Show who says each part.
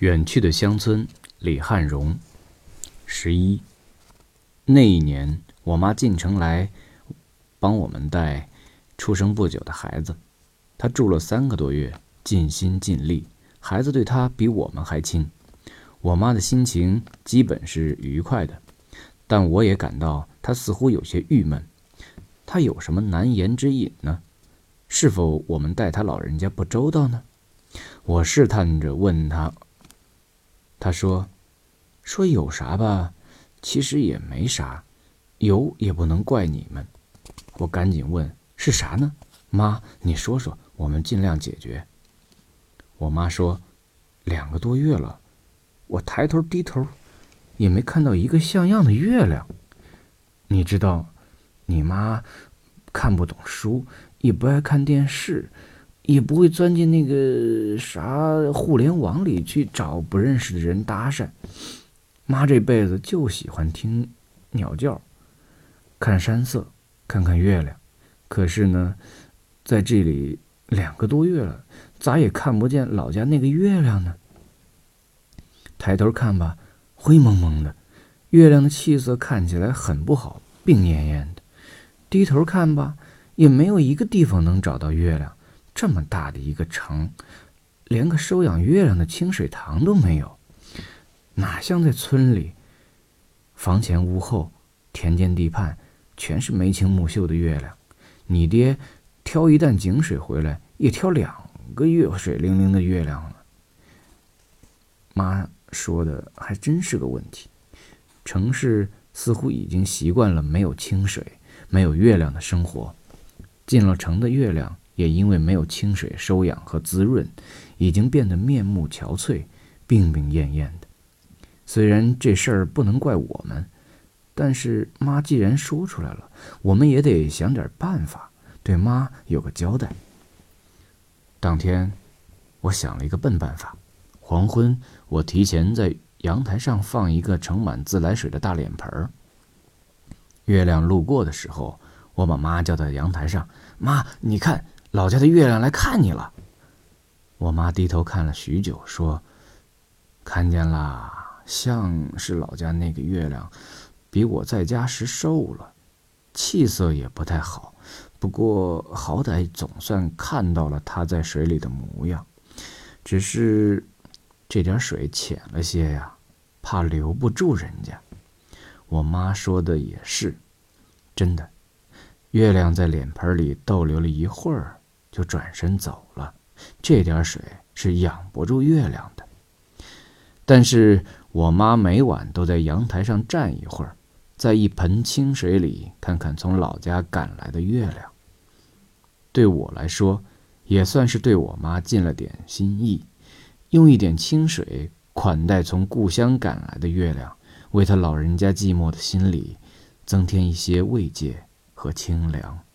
Speaker 1: 远去的乡村，李汉荣。十一，那一年，我妈进城来帮我们带出生不久的孩子，她住了三个多月，尽心尽力，孩子对她比我们还亲。我妈的心情基本是愉快的，但我也感到她似乎有些郁闷。她有什么难言之隐呢？是否我们待她老人家不周到呢？我试探着问她。他说：“说有啥吧，其实也没啥，有也不能怪你们。”我赶紧问：“是啥呢？”妈，你说说，我们尽量解决。我妈说：“两个多月了，我抬头低头，也没看到一个像样的月亮。你知道，你妈看不懂书，也不爱看电视。”也不会钻进那个啥互联网里去找不认识的人搭讪。妈这辈子就喜欢听鸟叫，看山色，看看月亮。可是呢，在这里两个多月了，咋也看不见老家那个月亮呢？抬头看吧，灰蒙蒙的，月亮的气色看起来很不好，病恹恹的。低头看吧，也没有一个地方能找到月亮。这么大的一个城，连个收养月亮的清水塘都没有，哪像在村里，房前屋后、田间地畔，全是眉清目秀的月亮。你爹挑一担井水回来，也挑两个月水灵灵的月亮了。妈说的还真是个问题，城市似乎已经习惯了没有清水、没有月亮的生活，进了城的月亮。也因为没有清水收养和滋润，已经变得面目憔悴、病病恹恹的。虽然这事儿不能怪我们，但是妈既然说出来了，我们也得想点办法，对妈有个交代。当天，我想了一个笨办法。黄昏，我提前在阳台上放一个盛满自来水的大脸盆儿。月亮路过的时候，我把妈叫到阳台上：“妈，你看。”老家的月亮来看你了。我妈低头看了许久，说：“看见啦，像是老家那个月亮，比我在家时瘦了，气色也不太好。不过好歹总算看到了它在水里的模样。只是这点水浅了些呀，怕留不住人家。”我妈说的也是，真的，月亮在脸盆里逗留了一会儿。就转身走了，这点水是养不住月亮的。但是我妈每晚都在阳台上站一会儿，在一盆清水里看看从老家赶来的月亮。对我来说，也算是对我妈尽了点心意，用一点清水款待从故乡赶来的月亮，为她老人家寂寞的心里增添一些慰藉和清凉。